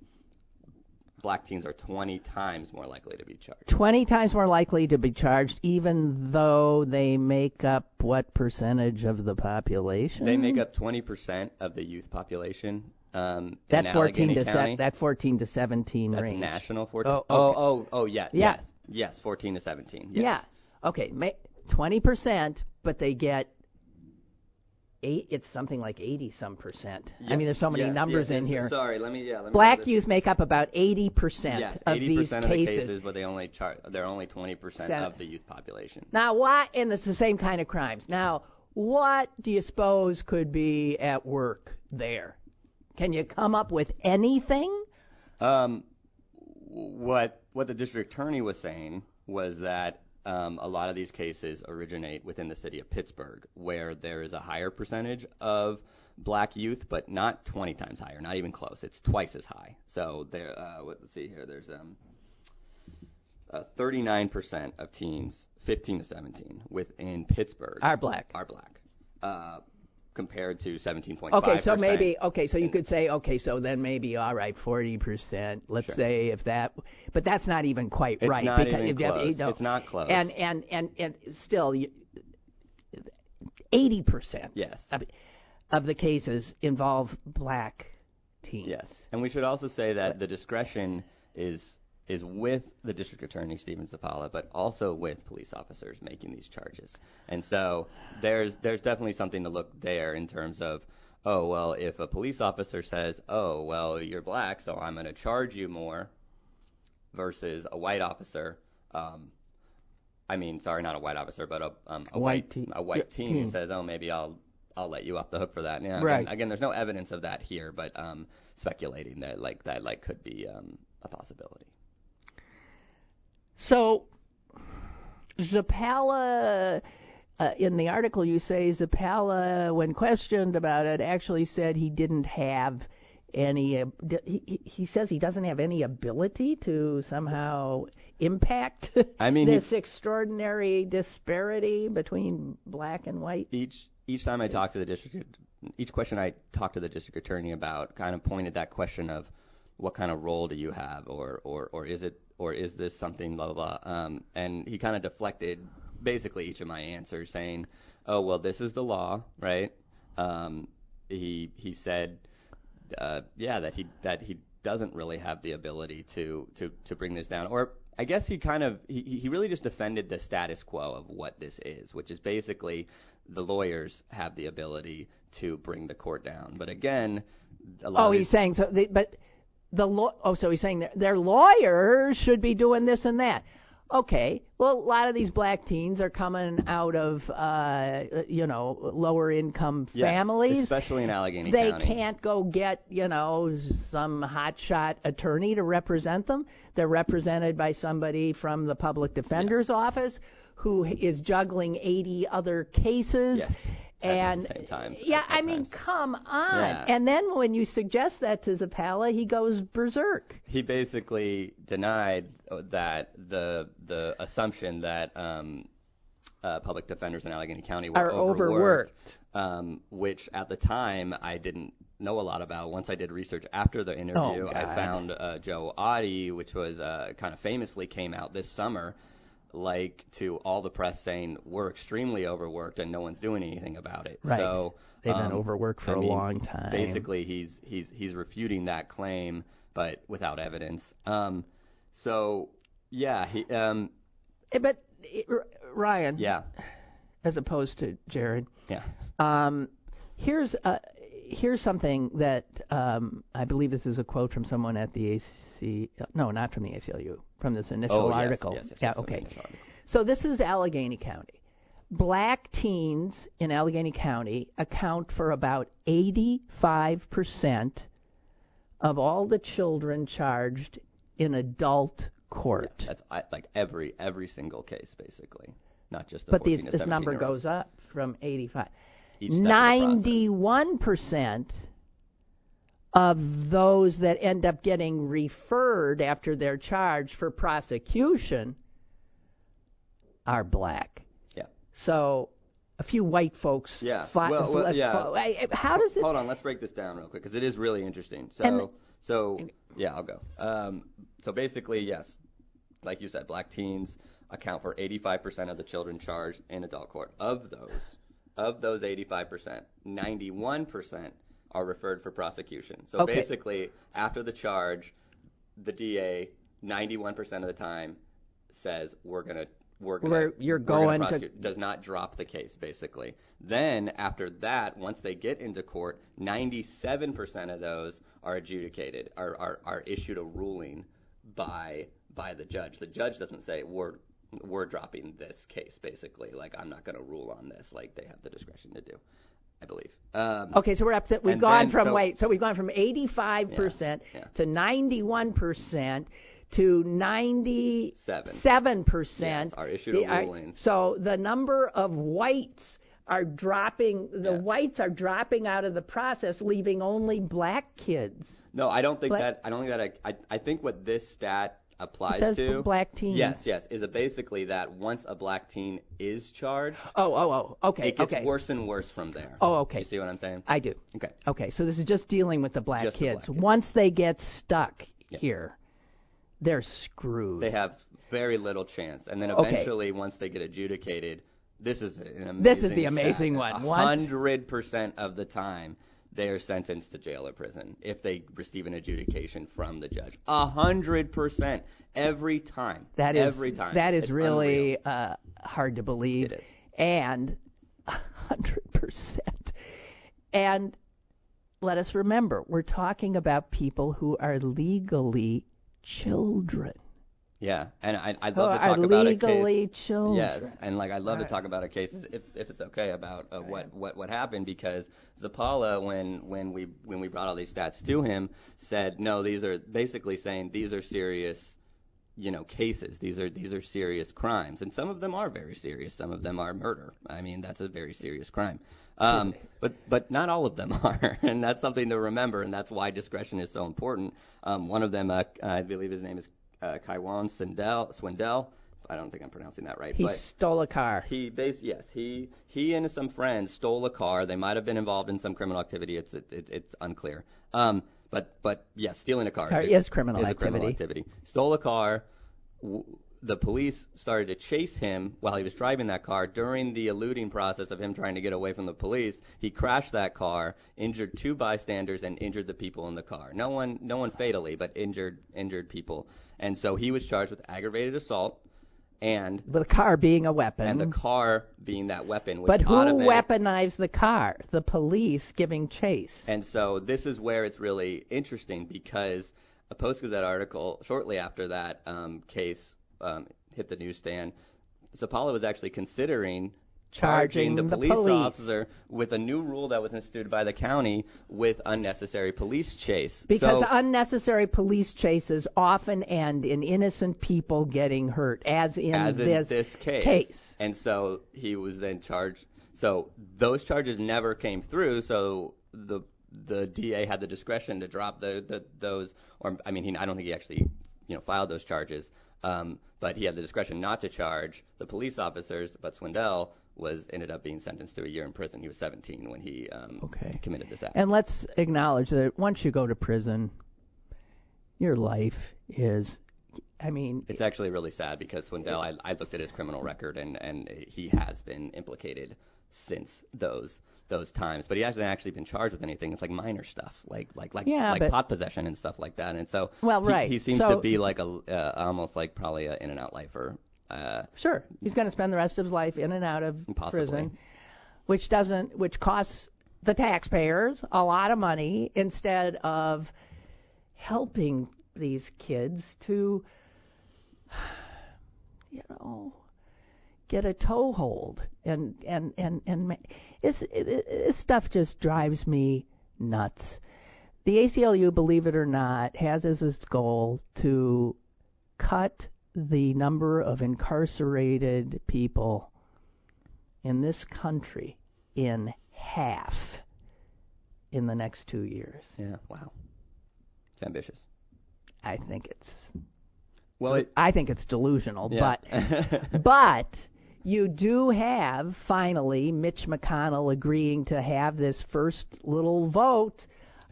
black teens are 20 times more likely to be charged. 20 times more likely to be charged, even though they make up what percentage of the population? They make up 20% of the youth population. Um, that in 14 to se- that 14 to 17 That's range. national 14. Oh, oh, okay. oh, oh, yeah, Yeah. yes, yes, 14 to 17. Yes. Yeah. Okay. Ma- 20%, but they get eight. It's something like 80 some percent. I mean, there's so many Yes, numbers yes, in yes, here. Sorry, let me. Yeah, let me Black youth make up about 80 percent Yes, of 80% these of the cases. cases, but they only char- They're only 20% Percent. of the youth population. Now, why? And it's the same kind of crimes. Now, what do you suppose could be at work there? Can you come up with anything? Um, what what the district attorney was saying was that um, a lot of these cases originate within the city of Pittsburgh, where there is a higher percentage of black youth, but not 20 times higher, not even close. It's twice as high. So there, uh, let's see here. There's um, uh, 39% of teens, 15 to 17, within Pittsburgh Are black. Are black, uh, compared to 17.5. Okay, so maybe okay, so you could say okay, so then maybe all right, forty percent. Let's Sure. say if that, but that's not even quite It's right not because even if you have- close. you know, It's not close. And and and and still, eighty percent Yes. of, of the cases involve black teens. Yes, and we should also say that the discretion is is with the district attorney Stephen Zappala, but also with police officers making these charges. And so there's there's definitely something to look there in terms of oh well if a police officer says oh well you're black so I'm going to charge you more versus a white officer. Um, I mean, sorry, not a white officer, but a, um, a White white a white yeah, who teen. says, "Oh, maybe I'll I'll let you off the hook for that." Yeah, Right. Again, again, there's no evidence of that here, but um, speculating that like that like could be um, a possibility. So, Zappala, uh, in the article you say Zappala, when questioned about it, actually said he didn't have any. Uh, he, he- says he doesn't have any ability to somehow impact (laughs) I mean, this extraordinary disparity between black and white. each each time I talk to the district, each question I talk to the district attorney about, kind of pointed that question of what kind of role do you have, or or or is it or is this something blah blah blah. Um, and he kind of deflected basically each of my answers, saying, "Oh well, this is the law, right?" Um, he he said, uh, yeah, that he that he doesn't really have the ability to to to bring this down, or I guess he kind of he he really just defended the status quo of what this is, which is basically the lawyers have the ability to bring the court down. But again, a lot Oh, of he's saying so. The, but the law. Oh, so he's saying their, their lawyers should be doing this and that. Okay. Well, a lot of these black teens are coming out of, uh, you know, lower income Yes, families. especially in Allegheny they County. can't go get, you know, some hotshot attorney to represent them. They're represented by somebody from the public defender's office who is juggling 80 other cases. Yes, at And the same time, yeah, at I mean, come on. Yeah. And then when you suggest that to Zappala, he goes berserk. he basically denied uh, that the the assumption that um, uh, public defenders in Allegheny County were Are overworked. um, which at the time I didn't know a lot about. Once I did research after the interview, I Oh, God. found uh, Joe Audi, which was uh, kind of famously came out this summer, like to all the press saying we're extremely overworked and no one's doing anything about it. Right. So They've been um, overworked for I a mean, long time. Basically, he's he's he's refuting that claim, but without evidence. Um, so yeah, he um, Eh, But eh, R- Ryan, yeah, as opposed to Jared, yeah. um, here's uh, here's something that um, I believe this is a quote from someone at the AC. No, not from the ACLU. From this oh, initial Oh, yes, article. yes, yes, yeah. okay. So this is Allegheny County. Black teens in Allegheny County account for about 85% of all the children charged in adult court. That's I, like every every single case, basically, not just the but 14 these, this number goes up from 85. Each step of the process. 91% of those that end up getting referred after they're charged for prosecution are black. Yeah. So a few white folks. Yeah. fi- well, well, yeah. How does it? Hold on, let's break this down real quick because it is really interesting. So, And- so yeah, I'll go. Um, so basically, yes, like you said, black teens account for 85% of the children charged in adult court. Of those, of those 85%, 91% are referred for prosecution. So Okay. basically, after the charge, the DA 91% of the time says we're gonna we're gonna We're- you're gonna to- does not drop the case basically. Then after that, once they get into court, 97% of those are adjudicated, are, are are issued a ruling by by the judge. The judge doesn't say we're we're dropping this case basically. Like I'm not going to rule on this. Like they have the discretion to do, I believe. Um, Okay, so we're up to we've gone then- from so- wait, so we've gone from 85% Yeah, yeah. to 91% to 97%. Yes, are issued a The- ruling. so the number of whites are dropping the Yeah. whites are dropping out of the process leaving only black kids. No, I don't think Black- that. I don't think that. I, I, I think what this stat applies says to black teens. Yes, yes, is it basically that once a black teen is charged, Oh, oh, oh. Okay, it gets okay. worse and worse from there. Oh, okay. You see what I'm saying? I do. Okay. Okay, so this is just dealing with the black Just the kids. black kids. Once they get stuck Yeah. here, they're screwed. They have very little chance, and then Okay. eventually, once they get adjudicated, this is an amazing. This is the amazing stat. one. Hundred percent of the time, they are sentenced to jail or prison if they receive an adjudication from the judge. A hundred percent every time. That is every time. That is It's really uh, hard to believe. It is. And a hundred percent. And let us remember, we're talking about people who are legally children. Yeah, and I, I'd love to talk about a case. children. Yes, and like I'd love Right. to talk about a case if if it's okay about uh, what what what happened because Zappala when when we when we brought all these stats to him said no these are basically saying these are serious you know cases these are these are serious crimes and some of them are very serious some of them are murder I mean that's a very serious crime um, (laughs) but but not all of them (laughs) are and that's something to remember and that's why discretion is so important um, one of them uh, I believe his name is uh, Kaiwan Swindell Swindell I don't think I'm pronouncing that right He stole a car. he bas yes, he he and some friends stole a car. They might have been involved in some criminal activity. It's it, it, it's unclear. Um, but but yes, stealing a car, Car a- is criminal is a criminal activity. activity. Stole a car. W- the police started to chase him while he was driving that car. During the eluding process of him trying to get away from the police, he crashed that car, injured two bystanders, and injured the people in the car. No one no one fatally, but injured injured people. And so he was charged with aggravated assault and the car being a weapon. and the car being that weapon but who automatic- weaponized the car? The police giving chase. and so this is where it's really interesting because a Post Gazette article shortly after that um, case um, hit the newsstand, Zappala was actually considering Charging the, the police, police. officer with a new rule that was instituted by the county with unnecessary police chase. Because so, unnecessary police chases often end in innocent people getting hurt, as in as in this, this case. case. And so he was then charged. So those charges never came through. So the the DA had the discretion to drop the, the those, or I mean, he, I don't think he actually you know filed those charges. Um, but he had the discretion not to charge the police officers. But Swindell was ended up being sentenced to a year in prison. He was 17 when he um, committed this act. And let's acknowledge that once you go to prison, your life is, I mean, It's actually really sad because Swindell, I, I looked at his criminal record and, and he has been implicated since those those times, but he hasn't actually been charged with anything. It's like minor stuff, like like like Yeah, like but- pot possession and stuff like that. And so Well, he, right. he seems So- to be like a uh, almost like probably an in and out lifer. Uh, sure, he's going to spend the rest of his life in and out of Possibly. prison, which doesn't, which costs the taxpayers a lot of money instead of helping these kids to, (sighs) you know, get a toehold and and and and it's, it, this stuff just drives me nuts. The ACLU, believe it or not, has as its goal to cut the number of incarcerated people in this country in half in the next two years. yeah, wow, it's ambitious. I think it's Well, it, I think it's delusional, yeah. but (laughs) but you do have finally Mitch McConnell agreeing to have this first little vote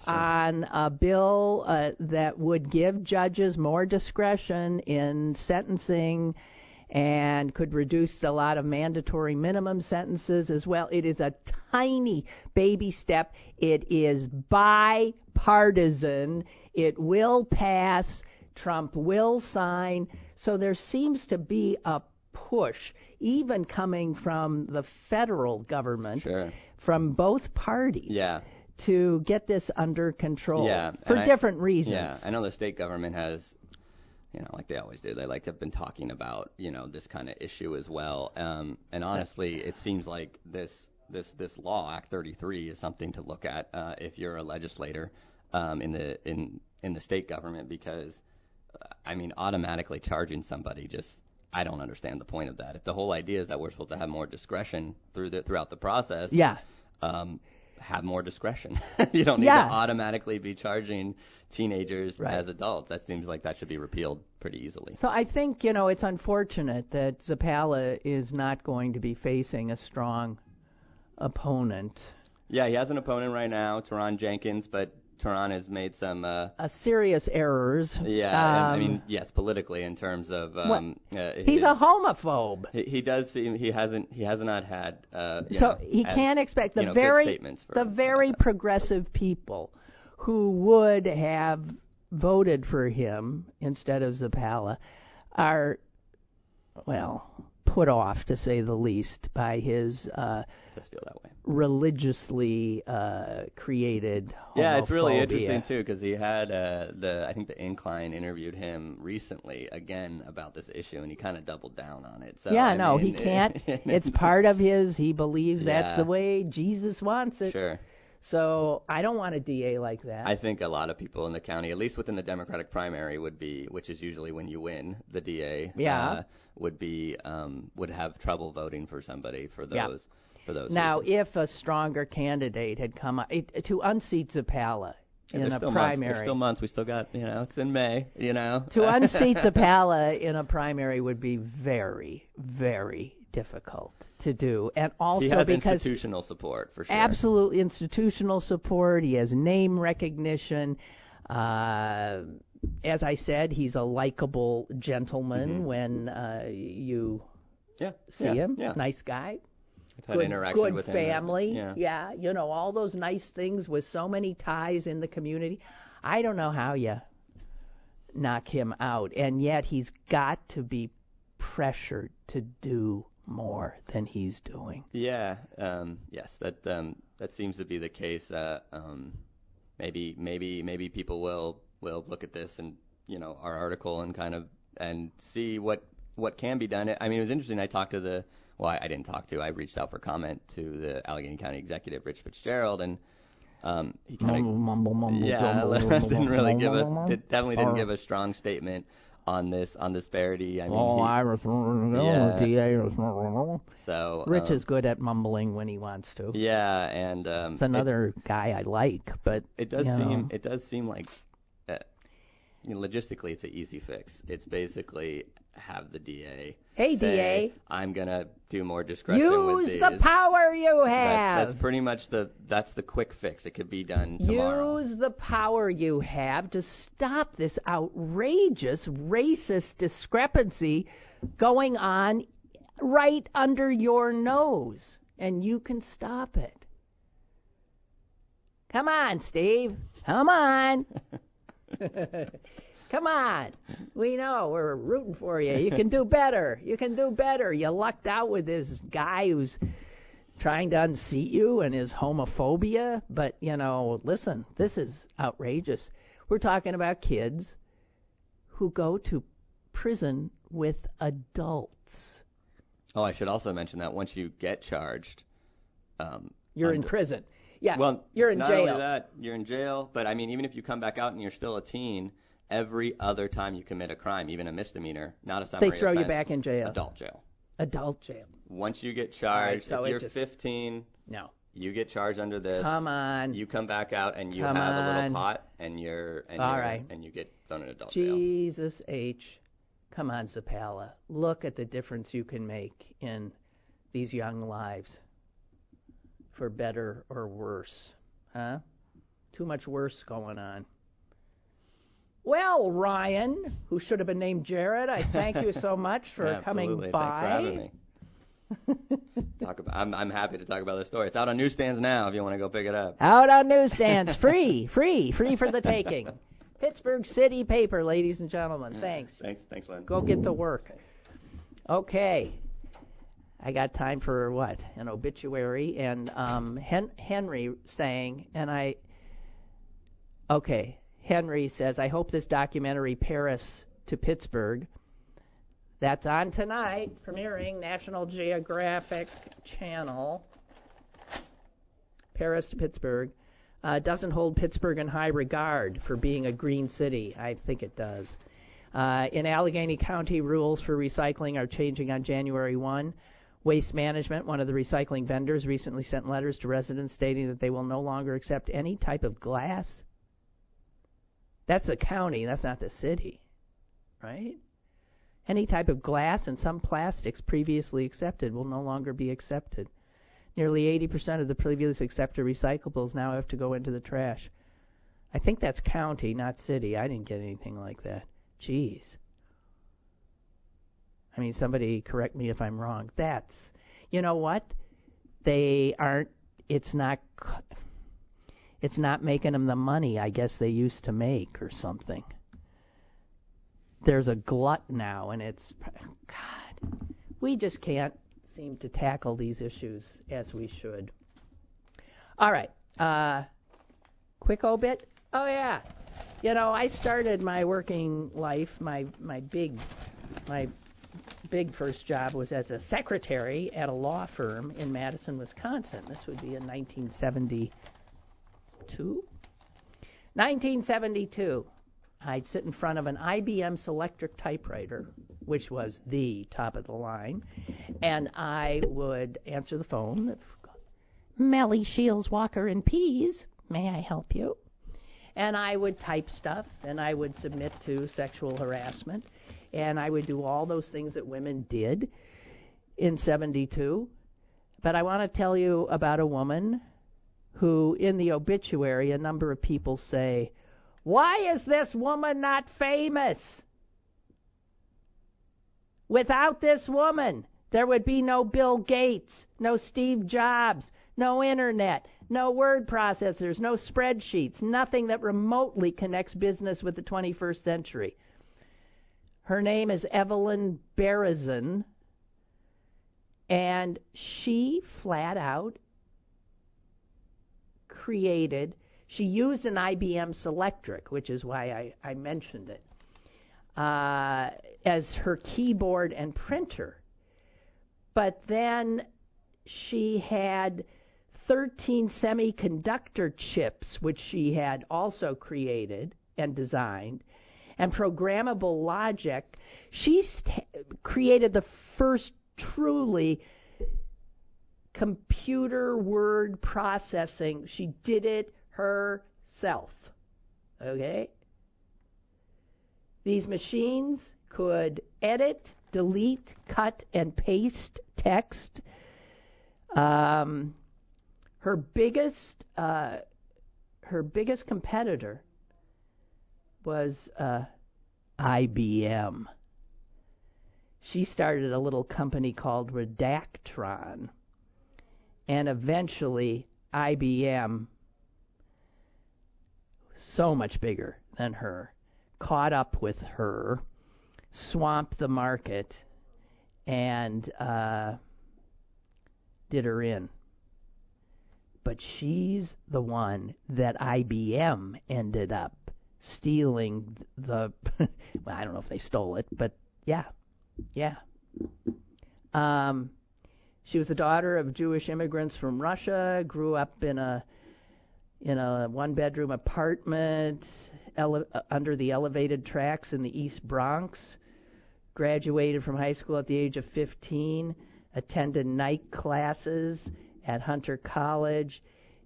on a bill uh, that would give judges more discretion in sentencing and could reduce a lot of mandatory minimum sentences as well. It is a tiny baby step. It is bipartisan. It will pass. Trump will sign. So there seems to be a push, even coming from the federal government, Sure. from both parties, yeah. to get this under control Yeah, for I- different reasons. Yeah, I know the state government has, you know, like they always do. They like have been talking about, you know, this kind of issue as well. Um, and honestly, it seems like this this this law, Act 33, is something to look at uh, if you're a legislator um, in the in in the state government because, uh, I mean, automatically charging somebody just. I don't understand the point of that. If the whole idea is that we're supposed to have more discretion through the throughout the process, Yeah. um, have more discretion. (laughs) you don't need Yeah. to automatically be charging teenagers Right. as adults. That seems like that should be repealed pretty easily. So I think, you know, it's unfortunate that Zappala is not going to be facing a strong opponent. Yeah, he has an opponent right now, Turahn Jenkins, but Turahn has made some. Uh, uh, serious errors. yeah, and, I Um, mean, yes, politically in terms of. Um, uh, he's his- a homophobe. He, he does seem he hasn't he has not had. Uh, so know, he as, can't expect the you know, very statements for- the very progressive people who would have voted for him instead of Zappala are well put off to say the least by his uh, does feel that way. religiously uh, created Yeah, it's really interesting too because he had uh, the I think the Incline interviewed him recently again about this issue and he kind of doubled down on it. So yeah, I no, mean, he can't. (laughs) it's part of his. He believes Yeah. that's the way Jesus wants it. Sure. So I don't want a DA like that. I think a lot of people in the county, at least within the Democratic primary, would be, which is usually when you win the DA, Yeah. uh, would be um, would have trouble voting for somebody for Yeah. those for those. now, reasons. if a stronger candidate had come up it, to unseat Zappala Yeah, in a still months, primary, there's still months. We still got, you know, it's in May, you know. to (laughs) unseat Zappala in a primary would be very, very difficult to do, and also he has because institutional support for sure. absolute institutional support. He has name recognition. Uh, as I said, he's a likable gentleman when uh, you Yeah. see Mm-hmm. yeah, him. Yeah. Nice guy. I've had good, interaction good with him. family. Yeah. you know all those nice things with so many ties in the community. I don't know how you knock him out, and yet he's got to be pressured to do more than he's doing. Yeah, um, yes, that um, that seems to be the case. Uh, um, maybe, maybe, maybe people will will look at this and you know our article and kind of and see what what can be done. I mean, it was interesting. I talked to the well, I, I didn't talk to. I reached out for comment to the Allegheny County executive, Rich Fitzgerald, and um, he kind of yeah, (laughs) didn't really give a did, definitely didn't give a strong statement on this on disparity. I mean, Oh, he- Iris, Yeah. DA. so Rich um, is good at mumbling when he wants to. yeah, and um, It's another guy I like, but It does seem know. it does seem like you know, logistically it's an easy fix. It's basically have the DA. Hey, say, DA. I'm gonna do more discretion with use these. the power you that's, have. that's pretty much the that's the quick fix. It could be done tomorrow. Use the power you have to stop this outrageous racist discrepancy going on right under your nose, and you can stop it. Come on, Steve. Come on. (laughs) (laughs) Come on. We know we're rooting for you. You can do (laughs) better. You can do better. You lucked out with this guy who's trying to unseat you and his homophobia. But, you know, listen, this is outrageous. We're talking about kids who go to prison with adults. Oh, I should also mention that once you get charged, um, You're in under- prison. Yeah, Well, you're in not jail. only that, you're in jail. But I mean, even if you come back out and you're still a teen, every other time you commit a crime, even a misdemeanor, not a felony, They summary throw you offense, back in jail. adult jail. Adult jail. Once you get charged, so if you're just- 15, No. you get charged under this. Come on. You come back out and you Come have a on. little pot, and you're and All you're, right. and you get thrown in adult jail. Jesus H. Come on, Zappala. Look at the difference you can make in these young lives. For better or worse. Huh? Too much worse going on. Well, Ryan, who should have been named Jared, I thank you so much for (laughs) Yeah, coming by. Thanks for having me. talk about. I'm I'm happy to talk about this story. It's out on newsstands now. If you want to go pick it up. Out on newsstands, (laughs) free, free, free for the taking. Pittsburgh City Paper, ladies and gentlemen. Thanks. Thanks. Thanks, Lynn. Go get to work. Okay. I got time for what? An obituary and um, Hen- Henry saying, and I. Okay, Henry says, I hope this documentary Paris to Pittsburgh. That's on tonight, premiering National Geographic Channel. Paris to Pittsburgh. Uh, doesn't hold Pittsburgh in high regard for being a green city. I think it does. Uh, in Allegheny County, rules for recycling are changing on January 1. Waste Management, one of the recycling vendors, recently sent letters to residents stating that they will no longer accept any type of glass. That's the county, that's not the city. Right? Any type of glass and some plastics previously accepted will no longer be accepted. Nearly 80% of the previously accepted recyclables now have to go into the trash. I think that's county, not city. I didn't get anything like that. Jeez. I mean, somebody correct me if I'm wrong. That's, you know what? They aren't. It's not. It's not making them the money I guess they used to make or something. There's a glut now, and it's God. We just can't seem to tackle these issues as we should. All right. Uh, quick obit. Oh yeah. You know, I started my working life, my my big my big first job was as a secretary at a law firm in Madison, Wisconsin. This would be in 1972. 1972. I'd sit in front of an IBM Selectric typewriter, which was the top of the line, and I would answer the phone. Melly Shields Walker and Peas, may I help you? And I would type stuff, and I would submit to sexual harassment, and I would do all those things that women did in 72. But I want to tell you about a woman who, in the obituary, a number of people say, Why is this woman not famous? Without this woman, there would be no Bill Gates, no Steve Jobs, no internet, no word processors, no spreadsheets, nothing that remotely connects business with the 21st century. Her name is Evelyn Berezin, and she flat out created, she used an IBM Selectric, which is why I, I mentioned it, uh, as her keyboard and printer. But then she had 13 semiconductor chips, which she had also created and designed, and programmable logic. She created the first truly computer word processing. She did it herself. Okay? These machines could edit, delete, cut, and paste text. Um, her biggest uh, her biggest competitor was uh, IBM. She started a little company called Redactron, and eventually IBM, so much bigger than her, caught up with her, swamped the market, and uh, did her in but she's the one that IBM ended up stealing the (laughs) well I don't know if they stole it but yeah yeah. Um she was the daughter of Jewish immigrants from Russia grew up in a in a one bedroom apartment ele- uh, under the elevated tracks in the East Bronx graduated from high school at the age of 15 attended night classes at Hunter College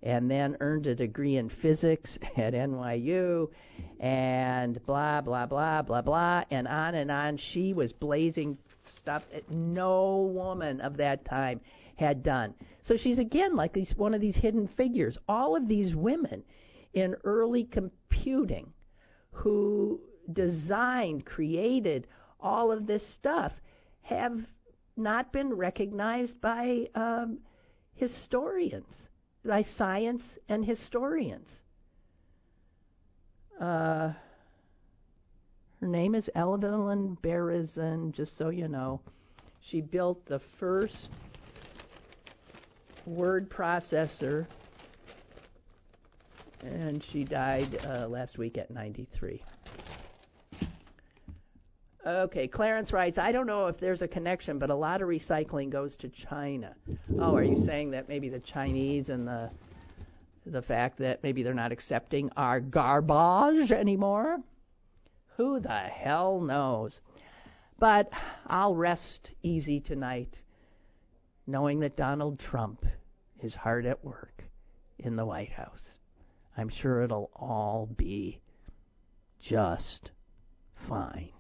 and then earned a degree in physics (laughs) at NYU and blah blah blah blah blah and on and on. She was blazing stuff that no woman of that time had done. So she's again like these one of these hidden figures. All of these women in early computing who designed created all of this stuff have not been recognized by um, historians, by science and historians. Uh, her name is Evelyn Berezin, just so you know. She built the first word processor, and she died uh, last week at 93. Okay, Clarence writes, I don't know if there's a connection, but a lot of recycling goes to China. Oh, are you saying that maybe the Chinese and the the fact that maybe they're not accepting our garbage anymore? Who the hell knows? But I'll rest easy tonight knowing that Donald Trump is hard at work in the White House. I'm sure it'll all be just fine.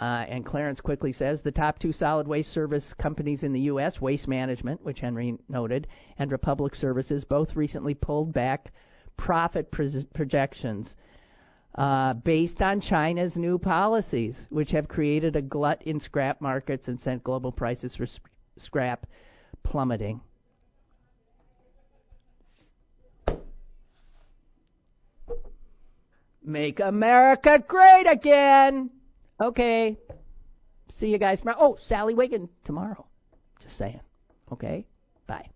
Uh, and Clarence quickly says the top two solid waste service companies in the U.S., Waste Management, which Henry noted, and Republic Services, both recently pulled back profit pro- projections uh, based on China's new policies, which have created a glut in scrap markets and sent global prices for sp- scrap plummeting. Make America great again. Okay. See you guys tomorrow. Oh, Sally Wiggin tomorrow. Just saying. Okay? Bye.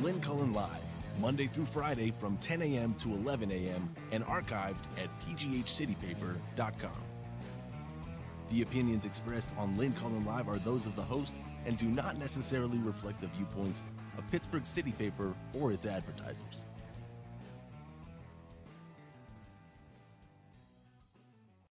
Lynn Cullen Live, Monday through Friday from 10 a.m. to 11 a.m. and archived at pghcitypaper.com. The opinions expressed on Lynn Cullen Live are those of the host and do not necessarily reflect the viewpoints of Pittsburgh City Paper or its advertisers.